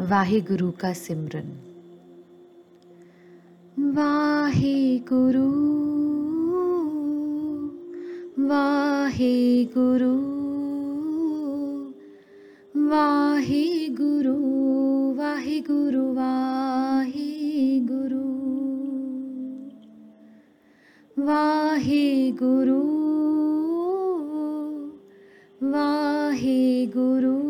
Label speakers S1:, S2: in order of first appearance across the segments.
S1: वाहे गुरु का सिमरन। वाहे गुरु वाहे गुरु वाहे गुरु वाहे गुरु वाहे गुरु वाहे गुरु वाहे गुरु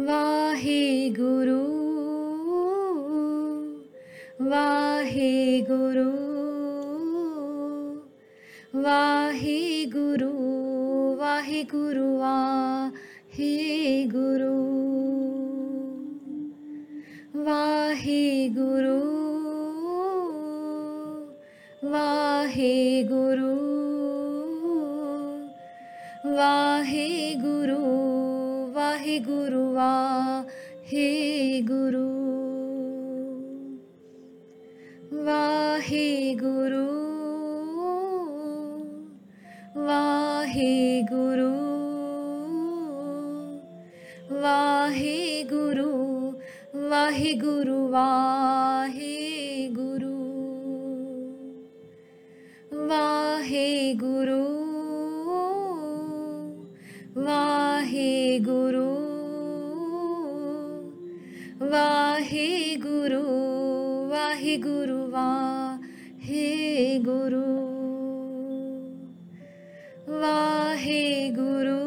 S1: वाहे गुरु वाहे गुरु वाहे गुरु वाहे गुरु वाहे गुरु वाहे गुरु वाहे गुरु वाहे गुरु। ವಾಹಿಗುರುವಾ ಹೇ ಗುರು ವಾಹಿಗುರು ವಾಹಿಗುರು ವಾಹಿಗುರು ವಾಹಿಗುರು ವಾಹೇ ಗುರು ವಾಹೇ ಗುರು वा वाहे गुरु वाहे गुरु वाहे गुरु वाहे गुरु वाहे गुरु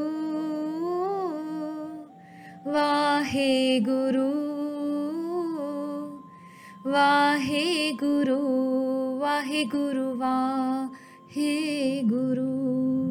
S1: वाहे गुरु वाहे गुरु वाहे गुरु वाहे गुरु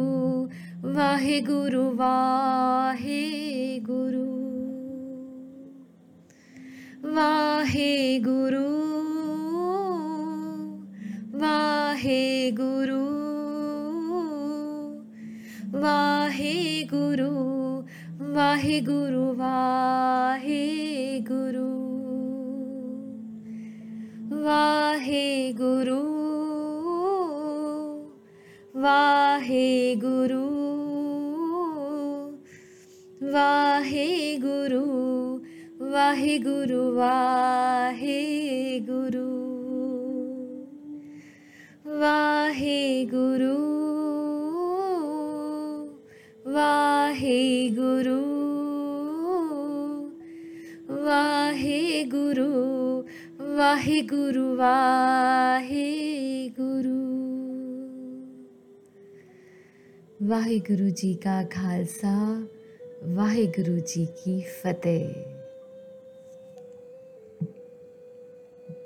S1: वाहे गुरु वाहे गुरु वाहे गुरु वाहे गुरु वाहे गुरु वाहे गुरु वाहे गुरु वाहे गुरु वाहे गुरु वाहे गुरु वाहे गुरु वाहे गुरु। वाहे गुरु वाहे गुरु वाहे गुरु वाहे गुरु वाहे गुरु। वाहे गुरु जी का खालसा वाहेगुरु जी की फतेह।